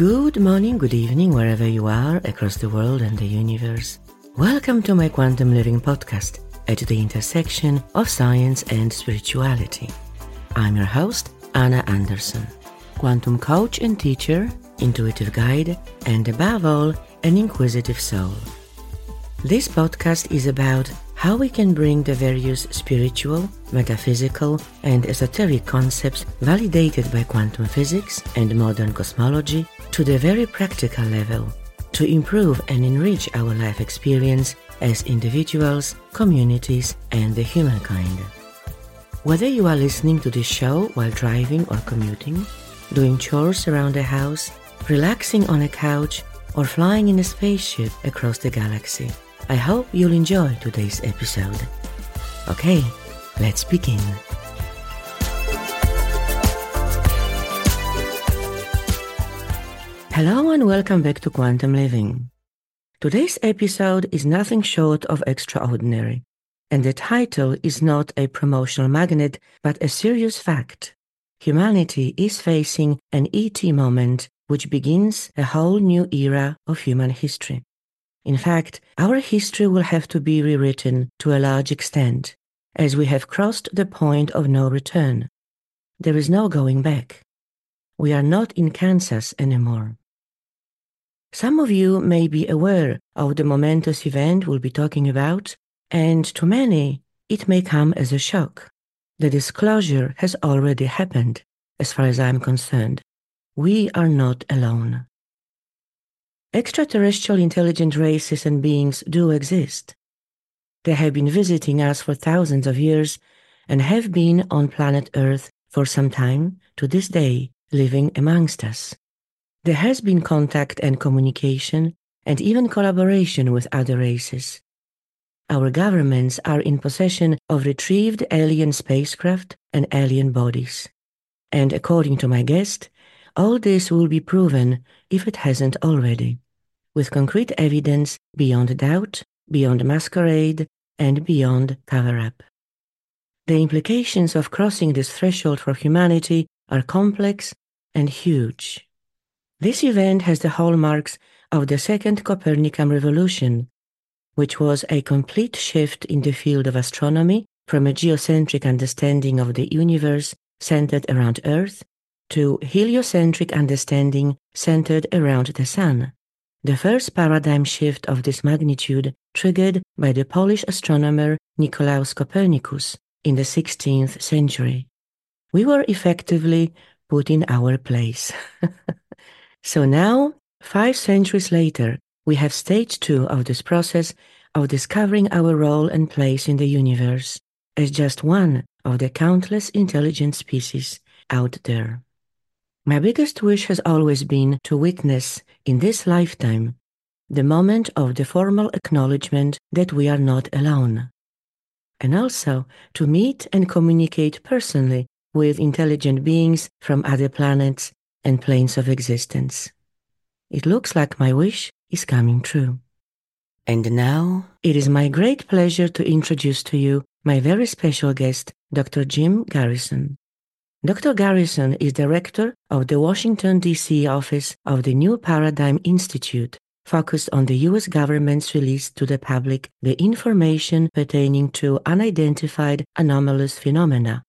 Good morning, good evening, wherever you are across the world and the universe. Welcome to my Quantum Living podcast at the intersection of science and spirituality. I'm your host, Anna Anderson, quantum coach and teacher, intuitive guide, and above all, an inquisitive soul. This podcast is about how we can bring the various spiritual, metaphysical, and esoteric concepts validated by quantum physics and modern cosmology to the very practical level to improve and enrich our life experience as individuals, communities, and the humankind. Whether you are listening to this show while driving or commuting, doing chores around the house, relaxing on a couch, or flying in a spaceship across the galaxy, I hope you'll enjoy today's episode. Okay, let's begin. Hello and welcome back to Quantum Living. Today's episode is nothing short of extraordinary, and the title is not a promotional magnet but a serious fact. Humanity is facing an ET moment which begins a whole new era of human history. In fact, our history will have to be rewritten to a large extent, as we have crossed the point of no return. There is no going back. We are not in Kansas anymore. Some of you may be aware of the momentous event we'll be talking about, and to many, it may come as a shock. The disclosure has already happened, as far as I'm concerned. We are not alone. Extraterrestrial intelligent races and beings do exist. They have been visiting us for thousands of years and have been on planet Earth for some time, to this day, living amongst us. There has been contact and communication and even collaboration with other races. Our governments are in possession of retrieved alien spacecraft and alien bodies. And according to my guest, all this will be proven if it hasn't already, with concrete evidence beyond doubt, beyond masquerade, and beyond cover up. The implications of crossing this threshold for humanity are complex and huge. This event has the hallmarks of the Second Copernican Revolution, which was a complete shift in the field of astronomy from a geocentric understanding of the universe centered around Earth to heliocentric understanding centered around the Sun. The first paradigm shift of this magnitude triggered by the Polish astronomer Nicolaus Copernicus in the 16th century. We were effectively put in our place. so now, five centuries later, we have stage two of this process of discovering our role and place in the universe as just one of the countless intelligent species out there. My biggest wish has always been to witness in this lifetime the moment of the formal acknowledgement that we are not alone, and also to meet and communicate personally with intelligent beings from other planets and planes of existence. It looks like my wish is coming true. And now it is my great pleasure to introduce to you my very special guest, Dr. Jim Garrison. Dr. Garrison is director of the Washington, D.C. office of the New Paradigm Institute, focused on the U.S. government's release to the public the information pertaining to unidentified anomalous phenomena.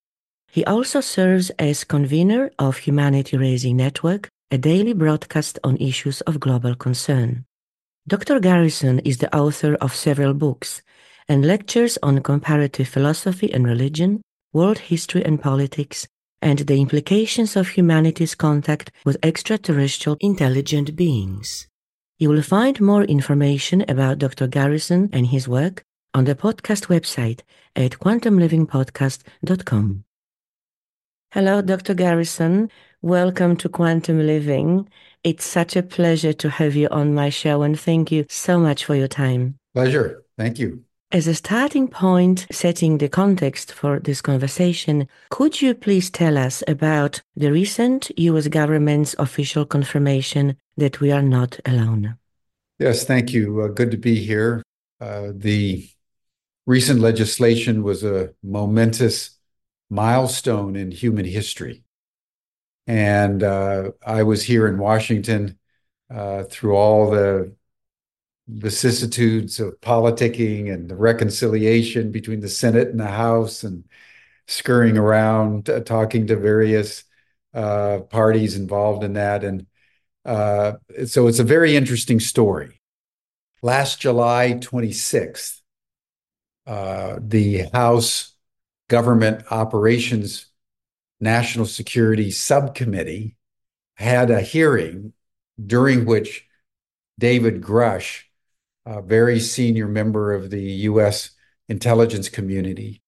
He also serves as convener of Humanity Rising Network, a daily broadcast on issues of global concern. Dr. Garrison is the author of several books and lectures on comparative philosophy and religion, world history and politics, and the implications of humanity's contact with extraterrestrial intelligent beings. You will find more information about Dr. Garrison and his work on the podcast website at quantumlivingpodcast.com. Hello, Dr. Garrison. Welcome to Quantum Living. It's such a pleasure to have you on my show, and thank you so much for your time. Pleasure. Thank you. As a starting point, setting the context for this conversation, could you please tell us about the recent US government's official confirmation that we are not alone? Yes, thank you. Uh, good to be here. Uh, the recent legislation was a momentous milestone in human history. And uh, I was here in Washington uh, through all the vicissitudes of politicking and the reconciliation between the Senate and the House and scurrying around, uh, talking to various uh, parties involved in that. And uh, so it's a very interesting story. Last July 26th, uh, the House Government Operations National Security Subcommittee had a hearing during which David Grusch, a very senior member of the U.S. intelligence community,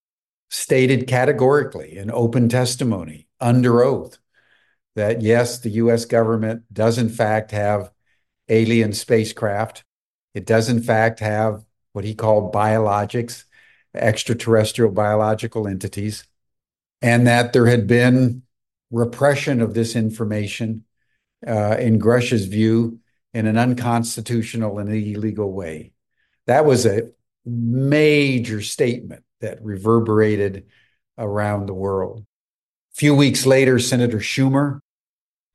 stated categorically in open testimony under oath that yes, the US government does in fact have alien spacecraft. It does in fact have what he called biologics, extraterrestrial biological entities, and that there had been repression of this information, uh, in Grusch's view, in an unconstitutional and illegal way. That was a major statement that reverberated around the world. A few weeks later, Senator Schumer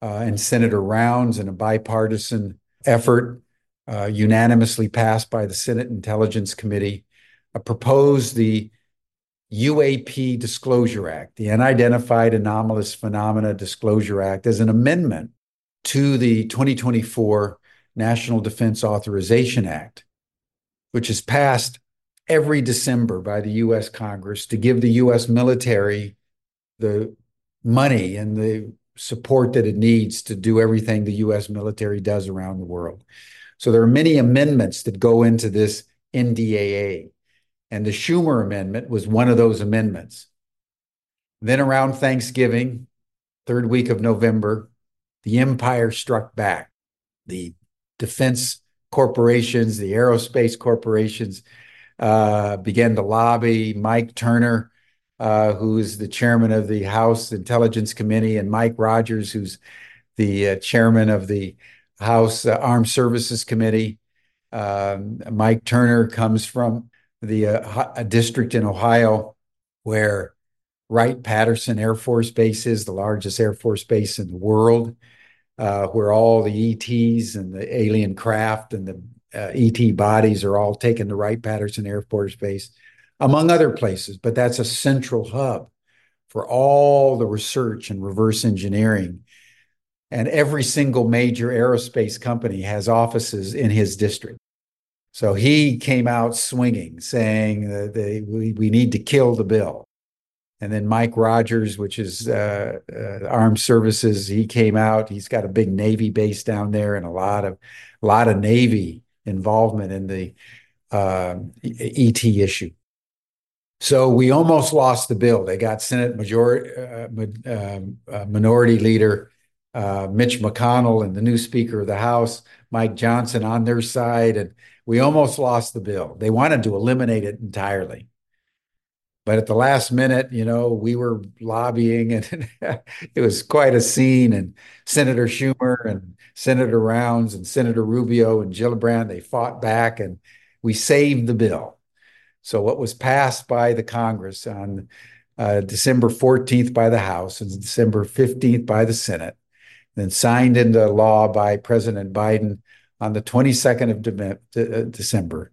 uh, and Senator Rounds, in a bipartisan effort, uh, unanimously passed by the Senate Intelligence Committee, Uh, proposed the UAP Disclosure Act, the Unidentified Anomalous Phenomena Disclosure Act, as an amendment to the 2024 National Defense Authorization Act, which is passed every December by the US Congress to give the US military the money and the support that it needs to do everything the US military does around the world. So there are many amendments that go into this NDAA. And the Schumer Amendment was one of those amendments. Then around Thanksgiving, third week of November, the empire struck back. The defense corporations, the aerospace corporations uh, began to lobby Mike Turner, uh, who's the chairman of the House Intelligence Committee, and Mike Rogers, who's the uh, chairman of the House uh, Armed Services Committee. Um, Mike Turner comes from the uh, district in Ohio where Wright Patterson Air Force Base is the largest Air Force base in the world, uh, where all the ETs and the alien craft and the uh, ET bodies are all taken to Wright Patterson Air Force Base, among other places. But that's a central hub for all the research and reverse engineering. And every single major aerospace company has offices in his district. So he came out swinging, saying that they, we, we need to kill the bill. And then Mike Rogers, which is uh, uh, Armed Services, he came out. He's got a big Navy base down there and a lot of, a lot of Navy involvement in the uh, ET issue. So we almost lost the bill. They got Senate majority uh, um, uh, minority leader uh, Mitch McConnell and the new Speaker of the House Mike Johnson on their side, and we almost lost the bill. They wanted to eliminate it entirely. But at the last minute, you know, we were lobbying and it was quite a scene. And Senator Schumer and Senator Rounds and Senator Rubio and Gillibrand, they fought back and we saved the bill. So what was passed by the Congress on uh, December 14th by the House and December 15th by the Senate, then signed into law by President Biden on the 22nd of De- uh, December,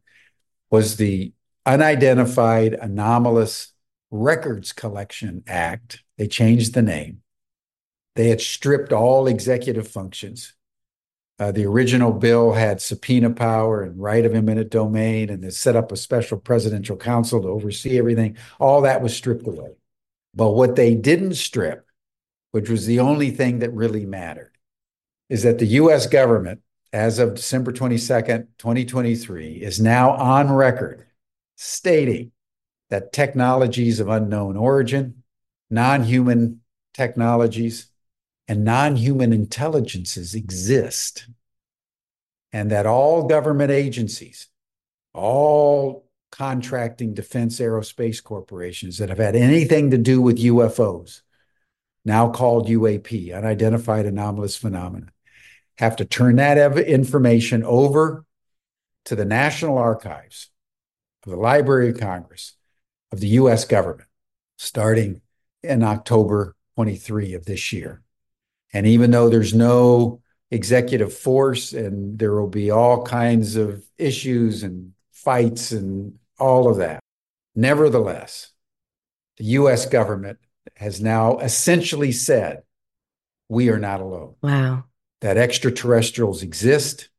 was the Unidentified Anomalous Records Collection Act. They changed the name. They had stripped all executive functions. Uh, the original bill had subpoena power and right of eminent domain, and they set up a special presidential council to oversee everything. All that was stripped away. But what they didn't strip, which was the only thing that really mattered, is that the US government, as of December 22nd, 2023, is now on record stating that technologies of unknown origin, non human technologies, and non human intelligences exist, and that all government agencies, all contracting defense aerospace corporations that have had anything to do with UFOs, now called UAP, unidentified anomalous phenomena, have to turn that information over to the National Archives of the Library of Congress of the US government starting in October 23 of this year. And even though there's no executive force, and there will be all kinds of issues and fights and all of that. Nevertheless, the US government has now essentially said we are not alone. Wow. That extraterrestrials exist,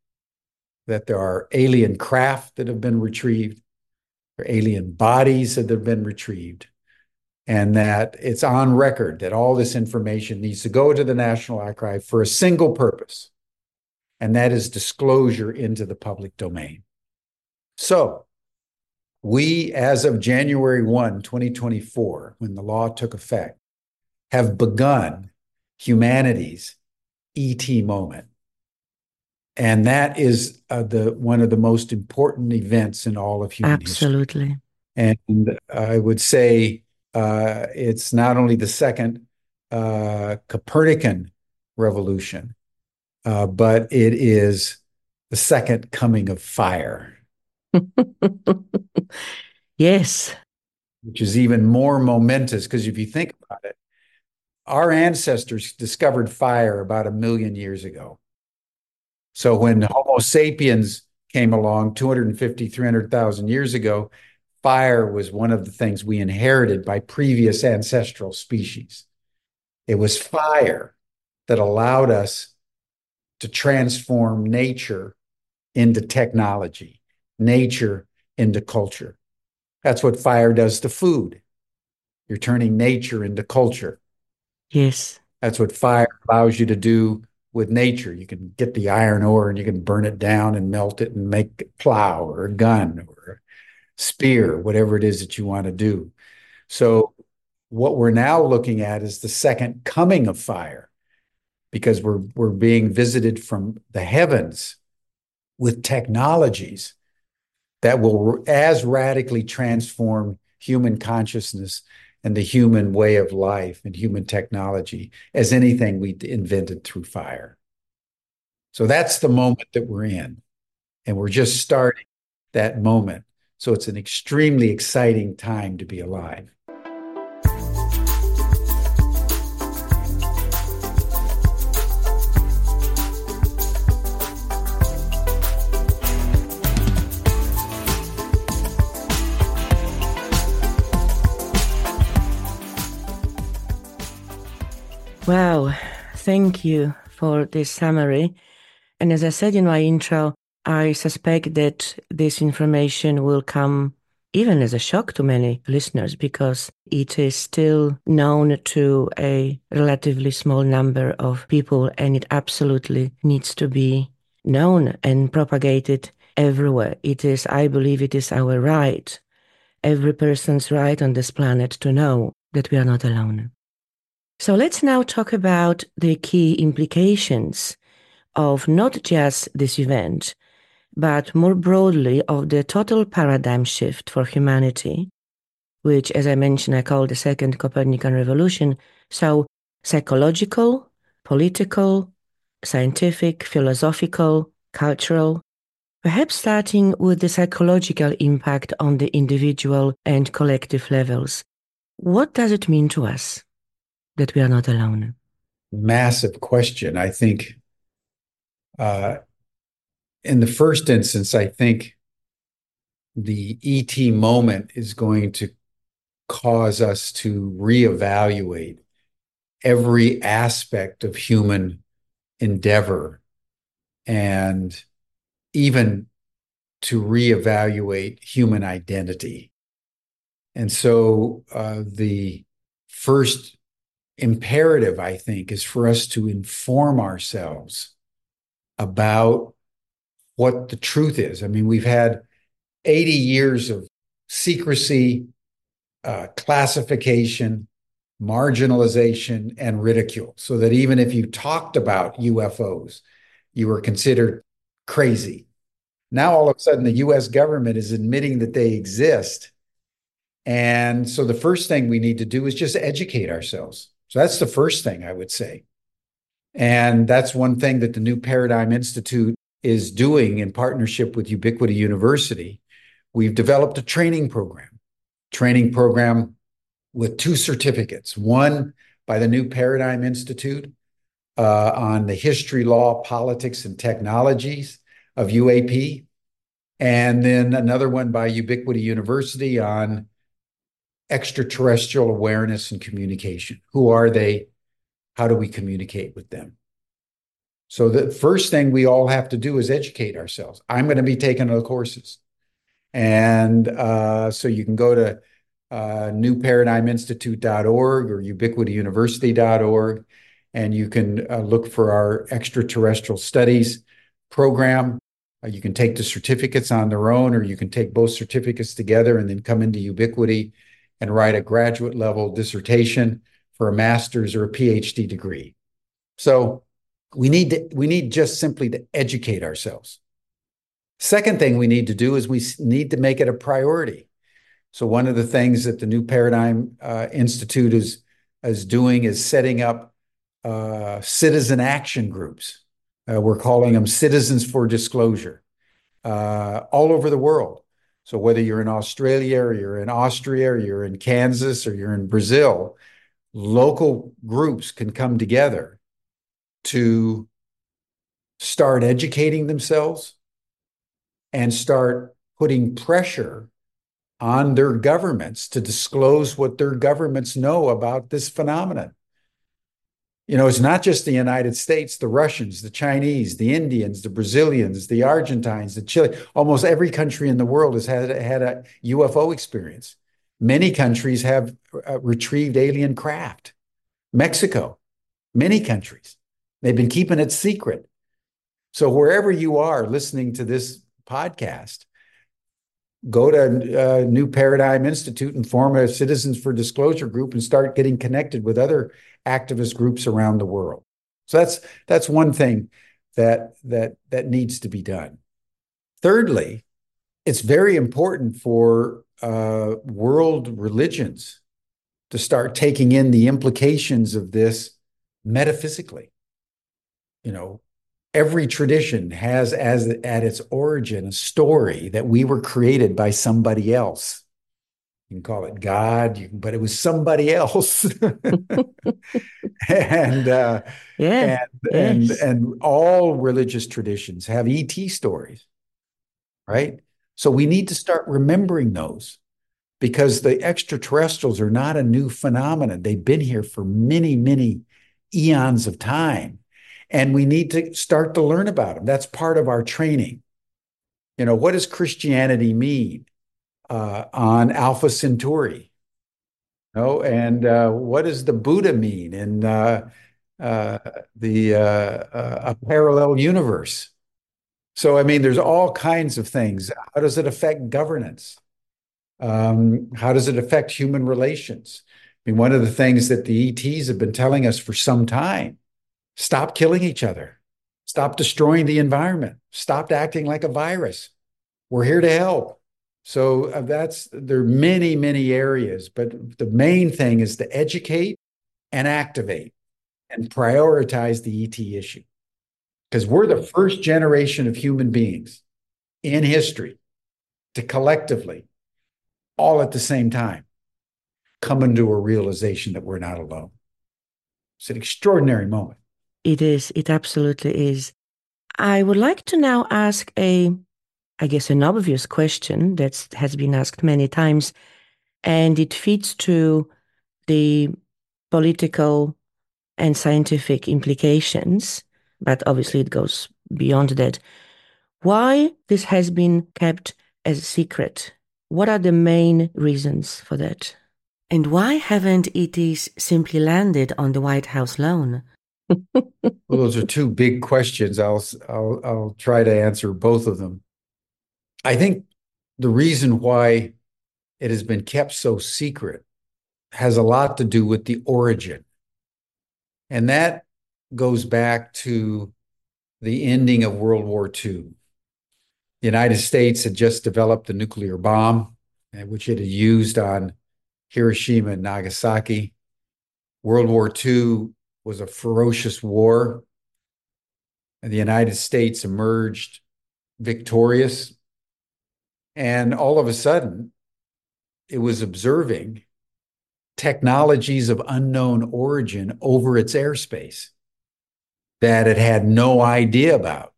that there are alien craft that have been retrieved, or alien bodies that have been retrieved, and that it's on record that all this information needs to go to the National Archive for a single purpose, and that is disclosure into the public domain. So, we, as of January 1, 2024, when the law took effect, have begun humanity's ET moment. And that is uh, the one of the most important events in all of human Absolutely. history. And I would say uh, it's not only the second uh, Copernican revolution, uh, but it is the second coming of fire. yes. Which is even more momentous because if you think about it, our ancestors discovered fire about a million years ago. So when Homo sapiens came along 250, 300,000 years ago, fire was one of the things we inherited by previous ancestral species. It was fire that allowed us to transform nature into technology, nature into culture. That's what fire does to food. You're turning nature into culture. Yes. That's what fire allows you to do with nature. You can get the iron ore and you can burn it down and melt it and make a plow or a gun or a spear, whatever it is that you want to do. So, what we're now looking at is the second coming of fire because we're, we're being visited from the heavens with technologies that will as radically transform human consciousness and the human way of life and human technology as anything we invented through fire. So that's the moment that we're in. And we're just starting that moment. So it's an extremely exciting time to be alive. Wow, thank you for this summary. And as I said in my intro, I suspect that this information will come even as a shock to many listeners because it is still known to a relatively small number of people and it absolutely needs to be known and propagated everywhere. It is, I believe, it is our right, every person's right on this planet to know that we are not alone. So let's now talk about the key implications of not just this event, but more broadly of the total paradigm shift for humanity, which, as I mentioned, I call the second Copernican revolution. So psychological, political, scientific, philosophical, cultural, perhaps starting with the psychological impact on the individual and collective levels. What does it mean to us? That we are not alone? Massive question. I think uh, in the first instance, I think the ET moment is going to cause us to reevaluate every aspect of human endeavor and even to reevaluate human identity. And so uh, the first imperative, I think, is for us to inform ourselves about what the truth is. I mean, we've had 80 years of secrecy, uh, classification, marginalization, and ridicule, so that even if you talked about UFOs, you were considered crazy. Now, all of a sudden, the US government is admitting that they exist. And so the first thing we need to do is just educate ourselves. So that's the first thing I would say. And that's one thing that the New Paradigm Institute is doing in partnership with Ubiquity University. We've developed a training program, training program with two certificates, one by the New Paradigm Institute uh, on the history, law, politics, and technologies of UAP. And then another one by Ubiquity University on extraterrestrial awareness and communication. Who are they? How do we communicate with them? So the first thing we all have to do is educate ourselves. I'm going to be taking the courses. And uh, so you can go to uh, newparadigminstitute.org or ubiquityuniversity.org, and you can uh, look for our extraterrestrial studies program. Uh, you can take the certificates on their own, or you can take both certificates together and then come into Ubiquity and write a graduate level dissertation for a master's or a PhD degree. So we need to, we need just simply to educate ourselves. Second thing we need to do is we need to make it a priority. So one of the things that the New Paradigm uh, Institute is is doing is setting up uh, citizen action groups. Uh, we're calling them Citizens for Disclosure uh, all over the world. So whether you're in Australia or you're in Austria or you're in Kansas or you're in Brazil, local groups can come together to start educating themselves and start putting pressure on their governments to disclose what their governments know about this phenomenon. You know, it's not just the United States, the Russians, the Chinese, the Indians, the Brazilians, the Argentines, the Chile. Almost every country in the world has had, had a UFO experience. Many countries have uh, retrieved alien craft. Mexico, many countries. They've been keeping it secret. So wherever you are listening to this podcast, go to uh, New Paradigm Institute and form a Citizens for Disclosure group and start getting connected with other activist groups around the world. So that's that's one thing that that that needs to be done. Thirdly, it's very important for uh, world religions to start taking in the implications of this metaphysically. You know, every tradition has as at its origin a story that we were created by somebody else you can call it God, can, but it was somebody else. and uh, yeah, and, yes. and and all religious traditions have ET stories, right? So we need to start remembering those because the extraterrestrials are not a new phenomenon. They've been here for many, many eons of time. And we need to start to learn about them. That's part of our training. You know, what does Christianity mean? uh, on Alpha Centauri. No, and uh, what does the Buddha mean in uh, uh the uh, uh, a parallel universe? So, I mean, there's all kinds of things. How does it affect governance? Um, how does it affect human relations? I mean, one of the things that the ETs have been telling us for some time stop killing each other, stop destroying the environment, stop acting like a virus. We're here to help. So uh, that's there are many, many areas, but the main thing is to educate and activate and prioritize the ET issue. Because we're the first generation of human beings in history to collectively, all at the same time, come into a realization that we're not alone. It's an extraordinary moment. It is. It absolutely is. I would like to now ask a I guess, an obvious question that has been asked many times, and it fits to the political and scientific implications, but obviously it goes beyond that. Why this has been kept as a secret? What are the main reasons for that? And why haven't ETs simply landed on the White House lawn? well, those are two big questions. I'll, I'll I'll try to answer both of them. I think the reason why it has been kept so secret has a lot to do with the origin. And that goes back to the ending of World War II. The United States had just developed the nuclear bomb, eh, which it had used on Hiroshima and Nagasaki. World War II was a ferocious war, and the United States emerged victorious and all of a sudden, it was observing technologies of unknown origin over its airspace. that it had no idea about.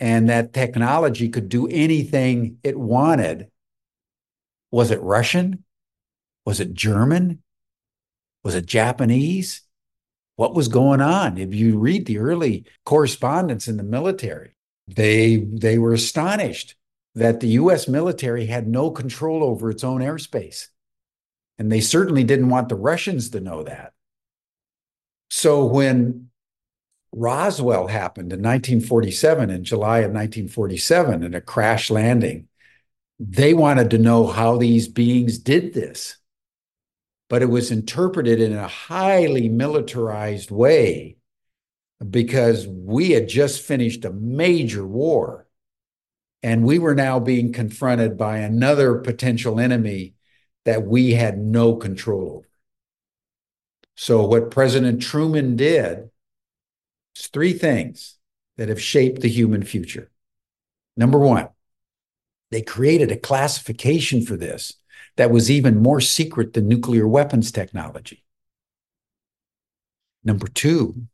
And that technology could do anything it wanted. Was it Russian? Was it German? Was it Japanese? What was going on? If you read the early correspondence in the military, they they were astonished that the US military had no control over its own airspace. And they certainly didn't want the Russians to know that. So when Roswell happened in 1947, in July of 1947, in a crash landing, they wanted to know how these beings did this. But it was interpreted in a highly militarized way because we had just finished a major war and we were now being confronted by another potential enemy that we had no control over. So, what President Truman did is three things that have shaped the human future. Number one, they created a classification for this that was even more secret than nuclear weapons technology. Number two,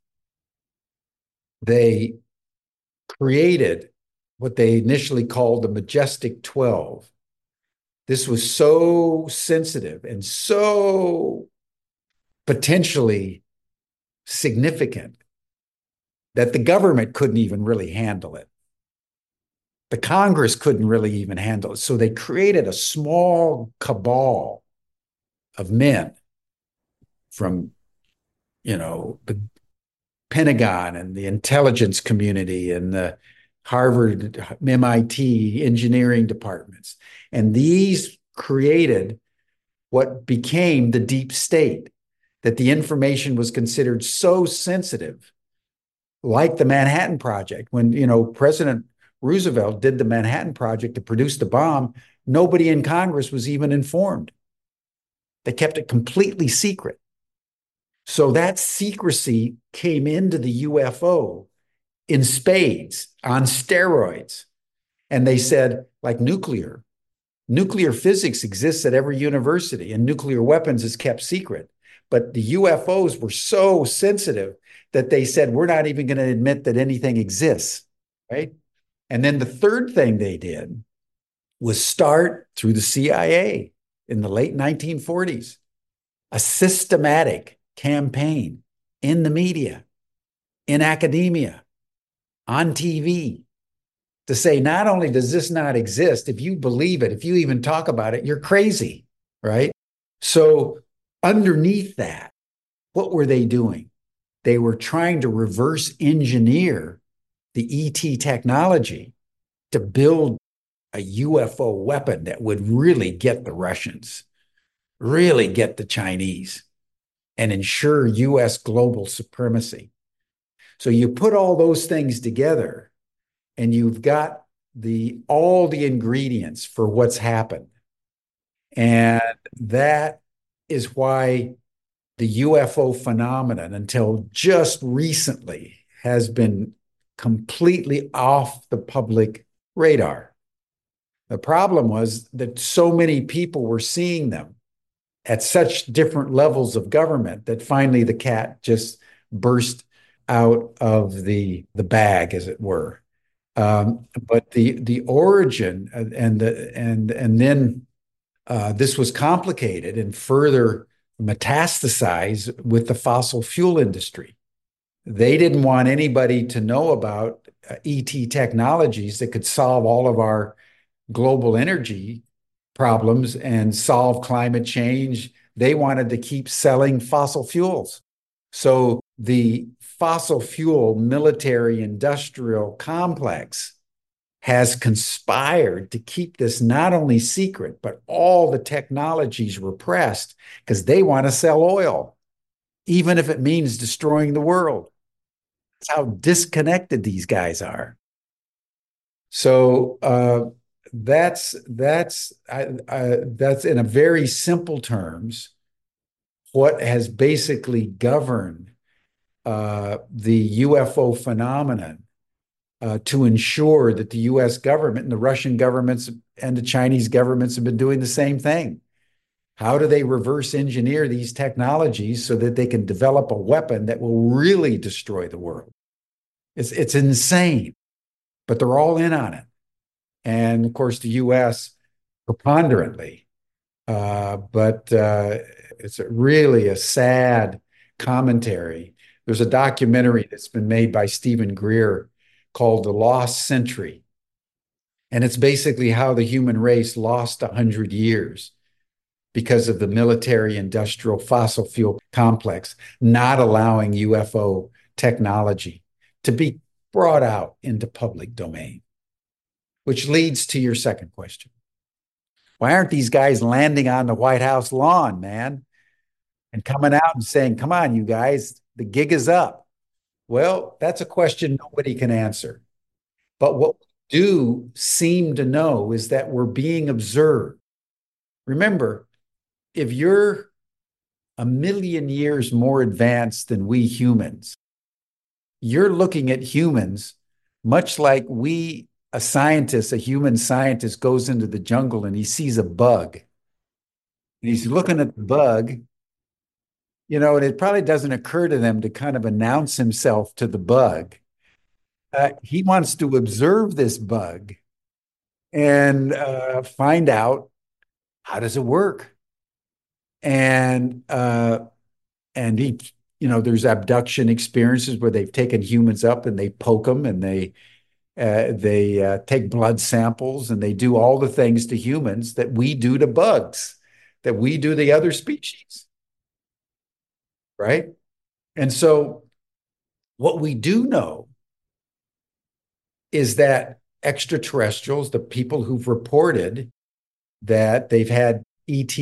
they created what they initially called the Majestic 12. This was so sensitive and so potentially significant that the government couldn't even really handle it. The Congress couldn't really even handle it. So they created a small cabal of men from, you know, the Pentagon and the intelligence community and the Harvard, MIT engineering departments. And these created what became the deep state, that the information was considered so sensitive, like the Manhattan Project. When, you know, President Roosevelt did the Manhattan Project to produce the bomb, nobody in Congress was even informed. They kept it completely secret. So that secrecy came into the UFO in spades on steroids. And they said, like nuclear, nuclear physics exists at every university and nuclear weapons is kept secret. But the UFOs were so sensitive that they said, we're not even going to admit that anything exists. Right. And then the third thing they did was start through the CIA in the late 1940s a systematic campaign in the media, in academia, on TV to say, not only does this not exist, if you believe it, if you even talk about it, you're crazy, right? So, underneath that, what were they doing? They were trying to reverse engineer the ET technology to build a UFO weapon that would really get the Russians, really get the Chinese, and ensure US global supremacy. So you put all those things together and you've got the all the ingredients for what's happened. And that is why the UFO phenomenon until just recently has been completely off the public radar. The problem was that so many people were seeing them at such different levels of government that finally the cat just burst out of the the bag, as it were. Um, but the the origin and the and and then uh, this was complicated and further metastasized with the fossil fuel industry. They didn't want anybody to know about uh, ET technologies that could solve all of our global energy problems and solve climate change. They wanted to keep selling fossil fuels. So the fossil fuel military industrial complex has conspired to keep this not only secret, but all the technologies repressed because they want to sell oil, even if it means destroying the world. That's how disconnected these guys are. So uh, that's that's that's in a very simple terms what has basically governed uh, the UFO phenomenon uh, to ensure that the U.S. government and the Russian governments and the Chinese governments have been doing the same thing. How do they reverse engineer these technologies so that they can develop a weapon that will really destroy the world? It's, it's insane, but they're all in on it. And of course, the US preponderantly. Uh, but uh, it's a really a sad commentary. There's a documentary that's been made by Steven Greer called The Lost Century. And it's basically how the human race lost 100 years because of the military industrial fossil fuel complex not allowing UFO technology to be brought out into public domain. Which leads to your second question. Why aren't these guys landing on the White House lawn, man? And coming out and saying, come on, you guys, the gig is up. Well, that's a question nobody can answer. But what we do seem to know is that we're being observed. Remember, if you're a million years more advanced than we humans, you're looking at humans much like we, a scientist, a human scientist, goes into the jungle and he sees a bug. And he's looking at the bug, you know, and it probably doesn't occur to them to kind of announce himself to the bug. Uh, he wants to observe this bug and uh, find out how does it work and uh, and he, you know, there's abduction experiences where they've taken humans up and they poke them and they uh, they uh, take blood samples and they do all the things to humans that we do to bugs, that we do the other species, right? And so, what we do know is that extraterrestrials, the people who've reported that they've had ET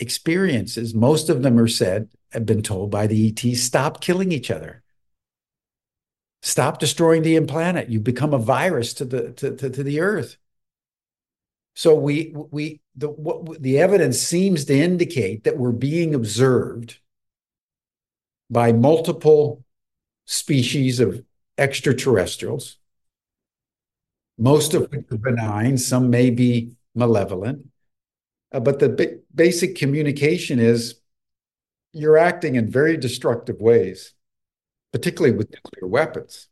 experiences, most of them are said, have been told by the ETs, stop killing each other. Stop destroying the planet. You become a virus to the to, to, to the earth. So we we the what the evidence seems to indicate that we're being observed by multiple species of extraterrestrials, most of which are benign, some may be malevolent. Uh, but the basic communication is you're acting in very destructive ways, particularly with nuclear weapons.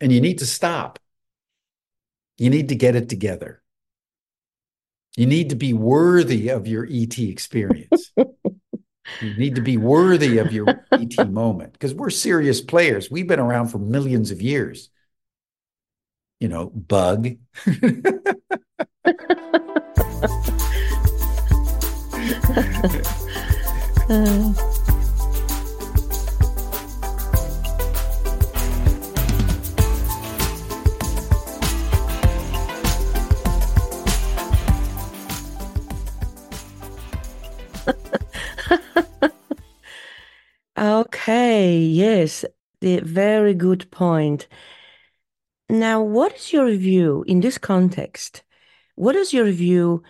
And you need to stop. You need to get it together. You need to be worthy of your ET experience. you need to be worthy of your ET moment because we're serious players. We've been around for millions of years. You know, bug. okay, yes, the very good point. Now, what is your view in this context? What is your view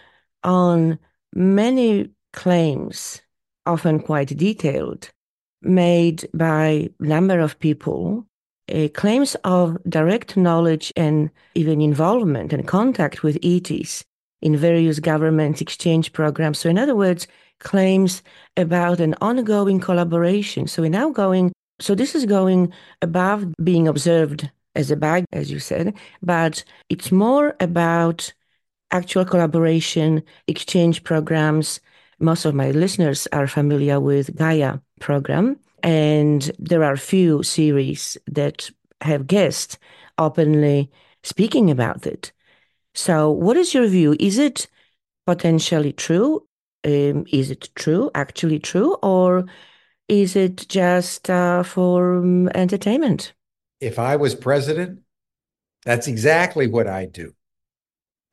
on many claims, often quite detailed, made by a number of people, uh, claims of direct knowledge and even involvement and contact with ETs in various government exchange programs. So, in other words, claims about an ongoing collaboration. So, we're now going, so this is going above being observed as a bag, as you said, but it's more about actual collaboration, exchange programs, most of my listeners are familiar with Gaia program, and there are few series that have guests openly speaking about it. So, what is your view? Is it potentially true? Um, is it true, actually true, or is it just uh, for um, entertainment? If I was president, that's exactly what I'd do.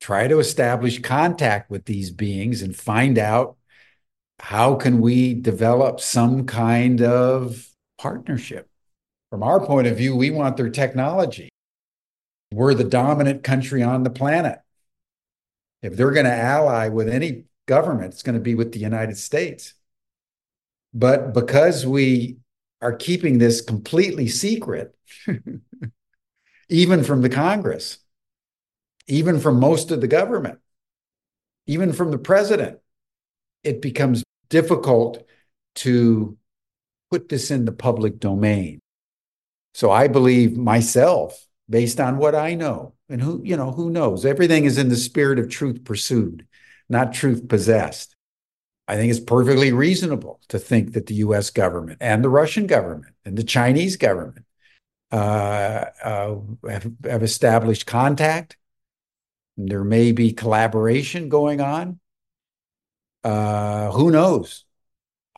Try to establish contact with these beings and find out how can we develop some kind of partnership? From our point of view, we want their technology. We're the dominant country on the planet. If they're going to ally with any government, it's going to be with the United States. But because we are keeping this completely secret, even from the Congress, even from most of the government, even from the president, it becomes difficult to put this in the public domain. So I believe myself, based on what I know, and who, you know, who knows? Everything is in the spirit of truth pursued, not truth possessed. I think it's perfectly reasonable to think that the US government and the Russian government and the Chinese government uh, uh, have, have established contact. There may be collaboration going on. Uh, who knows?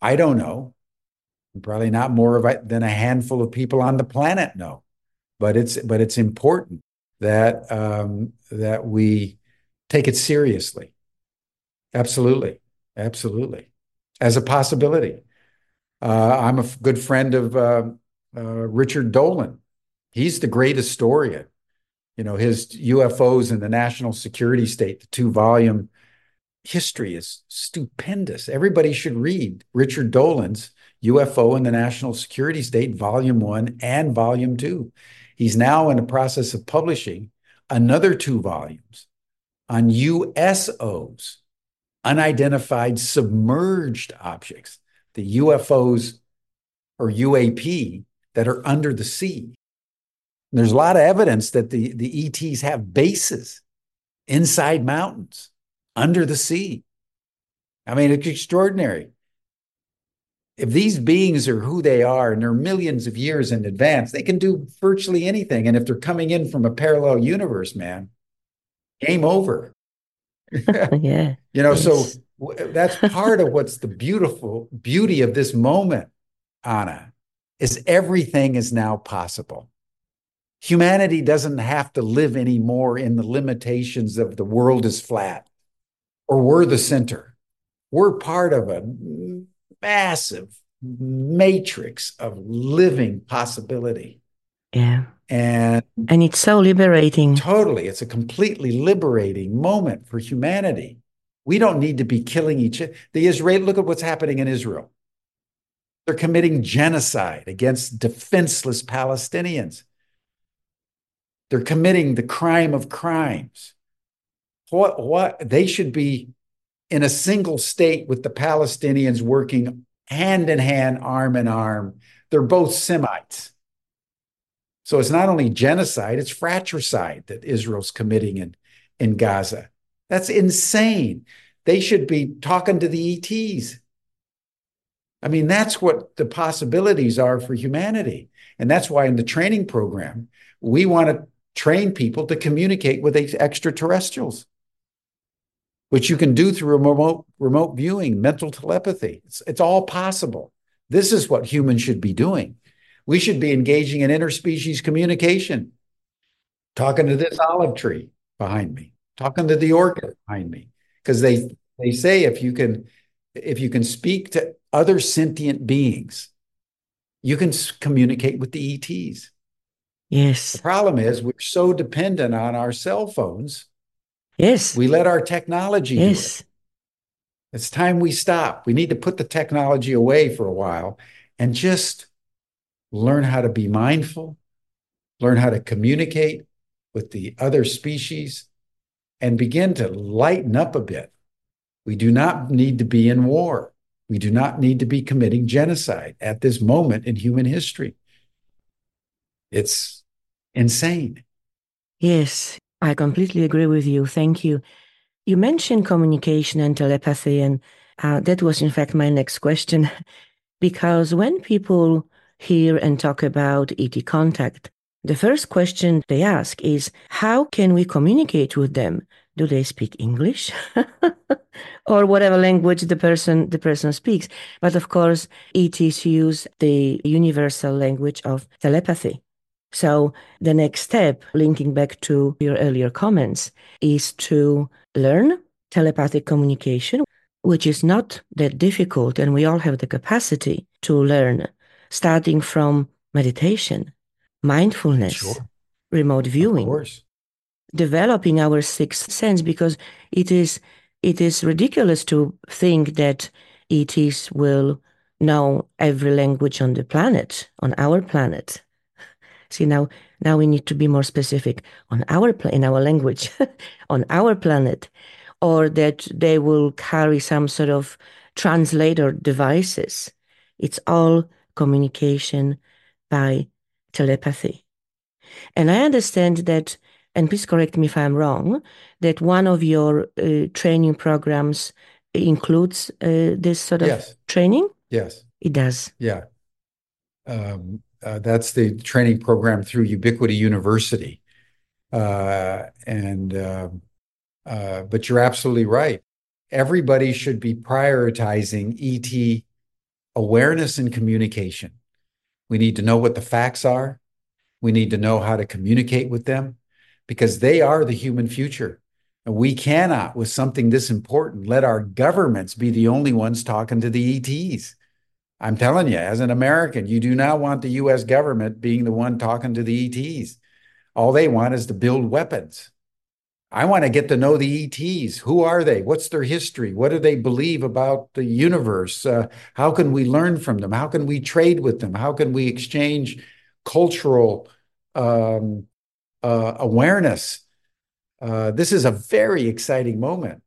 I don't know. Probably not more of it than a handful of people on the planet know. But it's but it's important that um, that we take it seriously. Absolutely, absolutely, as a possibility. Uh, I'm a good friend of uh, uh, Richard Dolan. He's the great historian. You know, his UFOs and the national security state, the two volume history is stupendous. Everybody should read Richard Dolan's UFO and the National Security State, Volume One and Volume Two. He's now in the process of publishing another two volumes on USOs, unidentified submerged objects, the UFOs or UAP that are under the sea. There's a lot of evidence that the, the ETs have bases inside mountains, under the sea. I mean, it's extraordinary. If these beings are who they are and they're millions of years in advance, they can do virtually anything. And if they're coming in from a parallel universe, man, game over. yeah. You know, so that's part of what's the beautiful beauty of this moment, Anna, is everything is now possible. Humanity doesn't have to live anymore in the limitations of the world is flat or we're the center. We're part of a massive matrix of living possibility. Yeah. And and it's so liberating. Totally. It's a completely liberating moment for humanity. We don't need to be killing each other. The Israel, look at what's happening in Israel. They're committing genocide against defenseless Palestinians. They're committing the crime of crimes. What what they should be in a single state with the Palestinians working hand in hand, arm in arm. They're both Semites. So it's not only genocide, it's fratricide that Israel's committing in, in Gaza. That's insane. They should be talking to the ETs. I mean, that's what the possibilities are for humanity. And that's why in the training program, we want to train people to communicate with extraterrestrials which you can do through remote remote viewing, mental telepathy. It's, it's all possible. This is what humans should be doing. We should be engaging in interspecies communication, talking to this olive tree behind me, talking to the orchid behind me, because they they say if you can if you can speak to other sentient beings, you can communicate with the ETs. Yes. The problem is we're so dependent on our cell phones Yes. We let our technology yes. It. It's time we stop. We need to put the technology away for a while and just learn how to be mindful, learn how to communicate with the other species, and begin to lighten up a bit. We do not need to be in war. We do not need to be committing genocide at this moment in human history. It's insane. Yes, I completely agree with you. Thank you. You mentioned communication and telepathy, and uh, that was, in fact, my next question. because when people hear and talk about ET contact, the first question they ask is how can we communicate with them? Do they speak English or whatever language the person the person speaks? But of course, ETs use the universal language of telepathy. So the next step, linking back to your earlier comments, is to learn telepathic communication, which is not that difficult, and we all have the capacity to learn, starting from meditation, mindfulness, sure. remote viewing, developing our sixth sense, because it is it is ridiculous to think that ETs will know every language on the planet, on our planet. See now, now we need to be more specific on our in our language, on our planet, or that they will carry some sort of translator devices. It's all communication by telepathy. And I understand that, and please correct me if I'm wrong, that one of your uh, training programs includes uh, this sort of yes. training? Yes. It does. Yeah. Um, that's the training program through Ubiquity University. Uh, and um, uh, but you're absolutely right. Everybody should be prioritizing ET awareness and communication. We need to know what the facts are. We need to know how to communicate with them because they are the human future. And we cannot, with something this important, let our governments be the only ones talking to the ETs. I'm telling you, as an American, you do not want the US government being the one talking to the ETs. All they want is to build weapons. I want to get to know the ETs. Who are they? What's their history? What do they believe about the universe? Uh, how can we learn from them? How can we trade with them? How can we exchange cultural um, uh, awareness? Uh, this is a very exciting moment.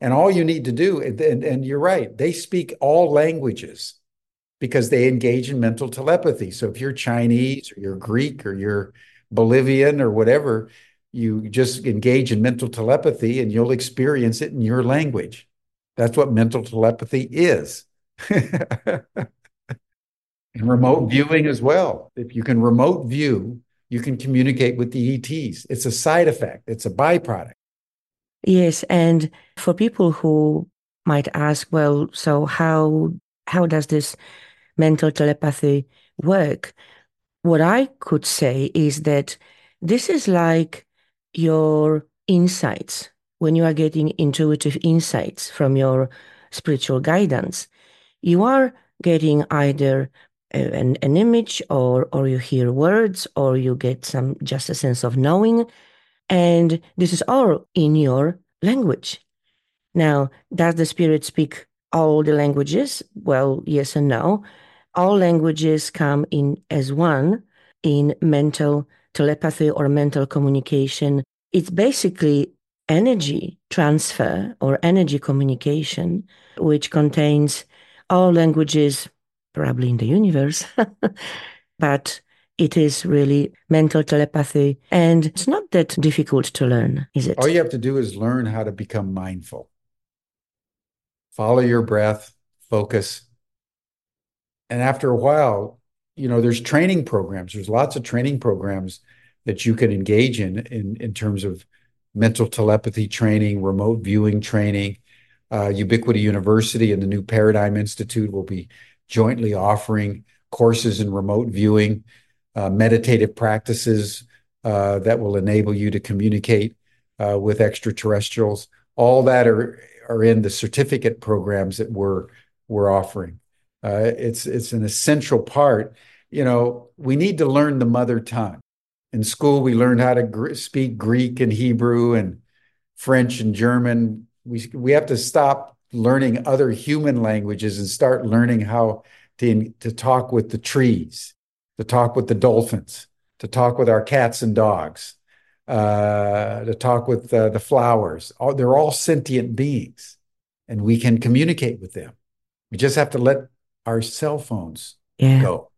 And all you need to do, and, and you're right, they speak all languages because they engage in mental telepathy. So if you're Chinese or you're Greek or you're Bolivian or whatever, you just engage in mental telepathy and you'll experience it in your language. That's what mental telepathy is. and remote viewing as well. If you can remote view, you can communicate with the ETs. It's a side effect, it's a byproduct. Yes. And for people who might ask, well, so how how does this mental telepathy work? What I could say is that this is like your insights when you are getting intuitive insights from your spiritual guidance. You are getting either an, an image or or you hear words or you get some just a sense of knowing and this is all in your language now does the spirit speak all the languages well yes and no all languages come in as one in mental telepathy or mental communication it's basically energy transfer or energy communication which contains all languages probably in the universe. but it is really mental telepathy. And it's not that difficult to learn, is it? All you have to do is learn how to become mindful. Follow your breath, focus. And after a while, you know, there's training programs. There's lots of training programs that you can engage in in, in terms of mental telepathy training, remote viewing training. Uh, Ubiquity University and the New Paradigm Institute will be jointly offering courses in remote viewing, uh, meditative practices uh, that will enable you to communicate uh, with extraterrestrials. All that are are in the certificate programs that we're we're offering. Uh, it's it's an essential part. You know, we need to learn the mother tongue. In school, we learned how to gr- speak Greek and Hebrew and French and German. We we have to stop learning other human languages and start learning how to, to talk with the trees, to talk with the dolphins, to talk with our cats and dogs, uh, to talk with uh, the flowers. All, they're all sentient beings, and we can communicate with them. We just have to let our cell phones yeah. go,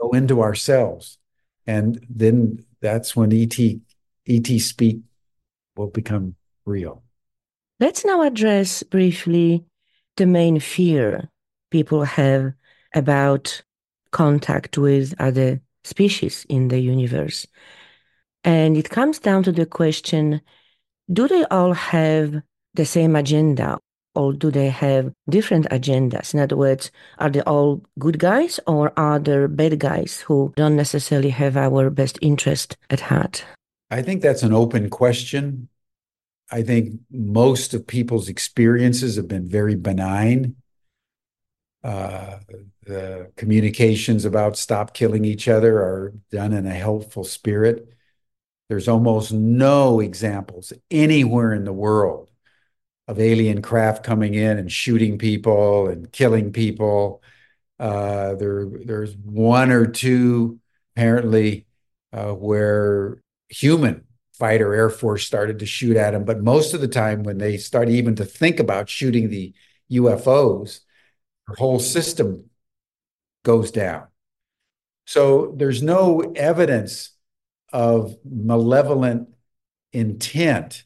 go into ourselves, and then that's when ET ET speak will become real. Let's now address briefly the main fear people have about contact with other species in the universe. And it comes down to the question do they all have the same agenda or do they have different agendas? In other words, are they all good guys or are there bad guys who don't necessarily have our best interest at heart? I think that's an open question. I think most of people's experiences have been very benign. Uh, the communications about stop killing each other are done in a helpful spirit. There's almost no examples anywhere in the world of alien craft coming in and shooting people and killing people. Uh, there, there's one or two apparently uh, where human fighter air force started to shoot at them. But most of the time, when they start even to think about shooting the UFOs, the whole system goes down. So there's no evidence of malevolent intent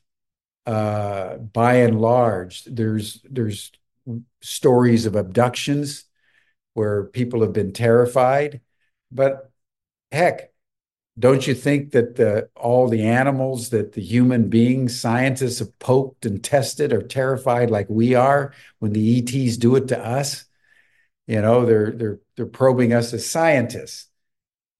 by and large. There's there's stories of abductions where people have been terrified, but heck, don't you think that all the animals that the human beings scientists have poked and tested are terrified like we are when the ETs do it to us? You know, they're they're they're probing us as scientists.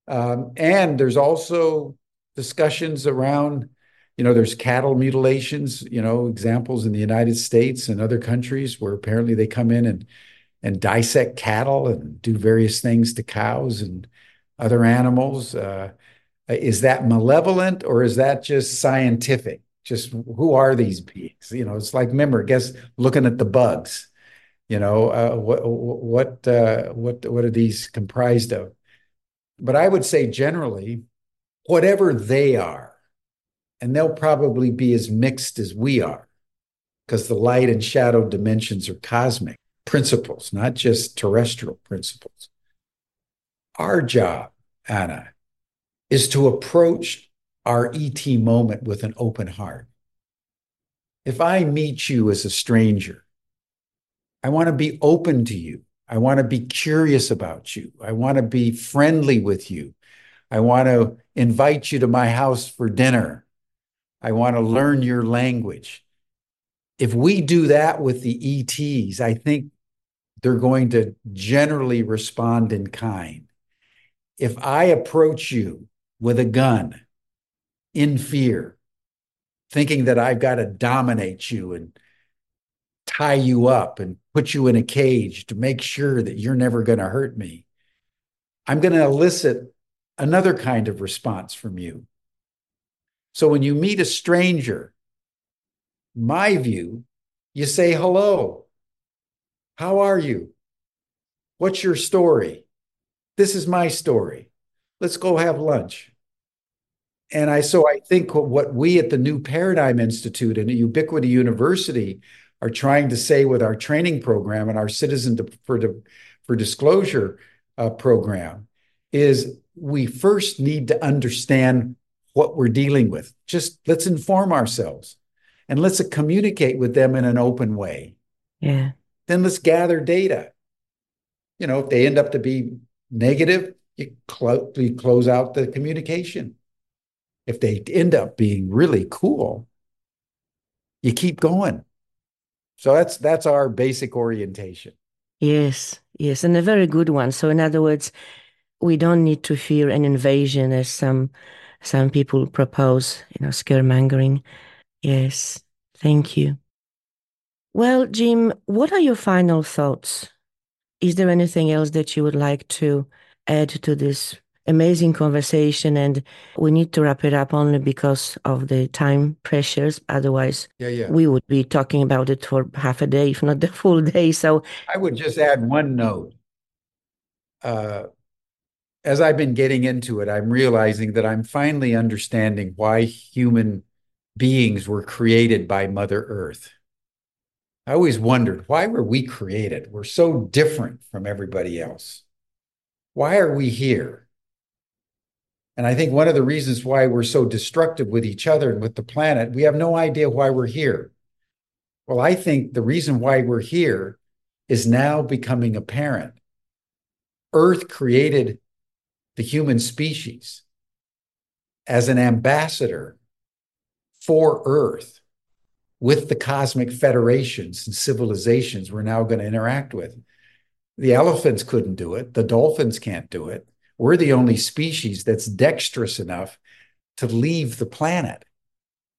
Um, and there's also discussions around, you know, there's cattle mutilations, you know, examples in the United States and other countries where apparently they come in and and dissect cattle and do various things to cows and other animals. Uh, is that malevolent or is that just scientific? Just who are these beings? You know, it's like remember, guess looking at the bugs. You know, uh, what what uh, what what are these comprised of? But I would say generally, whatever they are, and they'll probably be as mixed as we are, because the light and shadow dimensions are cosmic principles, not just terrestrial principles. Our job, Anna, is to approach our ET moment with an open heart. If I meet you as a stranger, I want to be open to you. I want to be curious about you. I want to be friendly with you. I want to invite you to my house for dinner. I want to learn your language. If we do that with the ETs, I think they're going to generally respond in kind. If I approach you with a gun in fear, thinking that I've got to dominate you and tie you up and put you in a cage to make sure that you're never going to hurt me, I'm going to elicit another kind of response from you. So when you meet a stranger, my view, you say hello. How are you? What's your story? This is my story. Let's go have lunch. And I so I think what we at the New Paradigm Institute and Ubiquity University are trying to say with our training program and our citizen for for disclosure uh, program is we first need to understand what we're dealing with. Just let's inform ourselves and let's communicate with them in an open way. Yeah. Then let's gather data. You know, if they end up to be negative, you, cl- you close out the communication. If they end up being really cool, you keep going. So that's that's our basic orientation. Yes, yes, and a very good one. So in other words, we don't need to fear an invasion as some some people propose, you know, scaremongering. Yes, thank you. Well, Jim, what are your final thoughts? Is there anything else that you would like to add to this amazing conversation? And we need to wrap it up only because of the time pressures. Otherwise, yeah, yeah. we would be talking about it for half a day, if not the full day. So I would just add one note. Uh, as I've been getting into it, I'm realizing that I'm finally understanding why human beings were created by Mother Earth. I always wondered why were we created? We're so different from everybody else. Why are we here? And I think one of the reasons why we're so destructive with each other and with the planet, we have no idea why we're here. Well, I think the reason why we're here is now becoming apparent. Earth created the human species as an ambassador for Earth with the cosmic federations and civilizations we're now going to interact with. The elephants couldn't do it, the dolphins can't do it. We're the only species that's dexterous enough to leave the planet,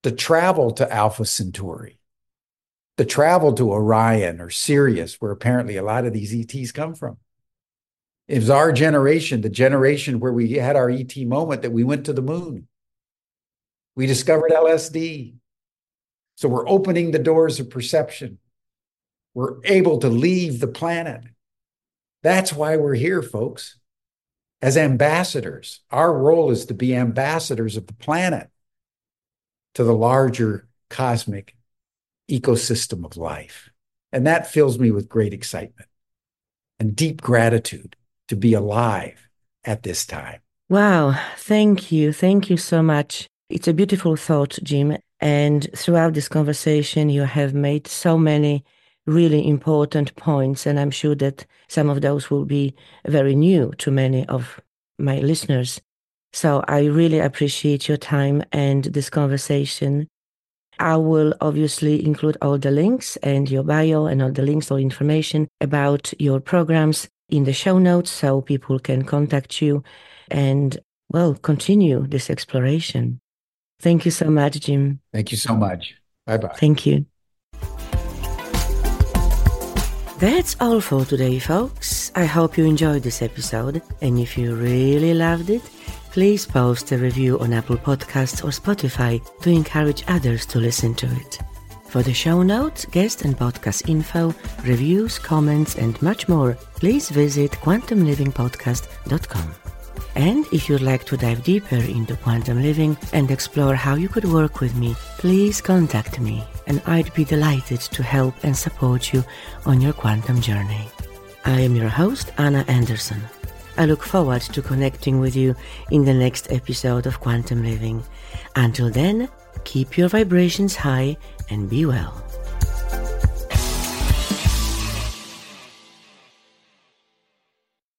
to travel to Alpha Centauri, to travel to Orion or Sirius, where apparently a lot of these ETs come from. It was our generation, the generation where we had our ET moment, that we went to the moon. We discovered LSD. So we're opening the doors of perception. We're able to leave the planet. That's why we're here, folks. As ambassadors, our role is to be ambassadors of the planet. to the larger cosmic ecosystem of life. And that fills me with great excitement and deep gratitude to be alive at this time. Wow. Thank you. Thank you so much. It's a beautiful thought, Jim. And throughout this conversation, you have made so many really important points. And I'm sure that some of those will be very new to many of my listeners. So I really appreciate your time and this conversation. I will obviously include all the links and your bio and all the links or information about your programs in the show notes so people can contact you and, well, continue this exploration. Thank you so much, Jim. Thank you so much. Bye bye. Thank you. That's all for today, folks. I hope you enjoyed this episode, and if you really loved it, please post a review on Apple Podcasts or Spotify to encourage others to listen to it. For the show notes, guest and podcast info, reviews, comments, and much more, please visit quantumlivingpodcast.com. And if you'd like to dive deeper into quantum living and explore how you could work with me, please contact me and I'd be delighted to help and support you on your quantum journey. I am your host, Anna Anderson. I look forward to connecting with you in the next episode of Quantum Living. Until then, keep your vibrations high and be well.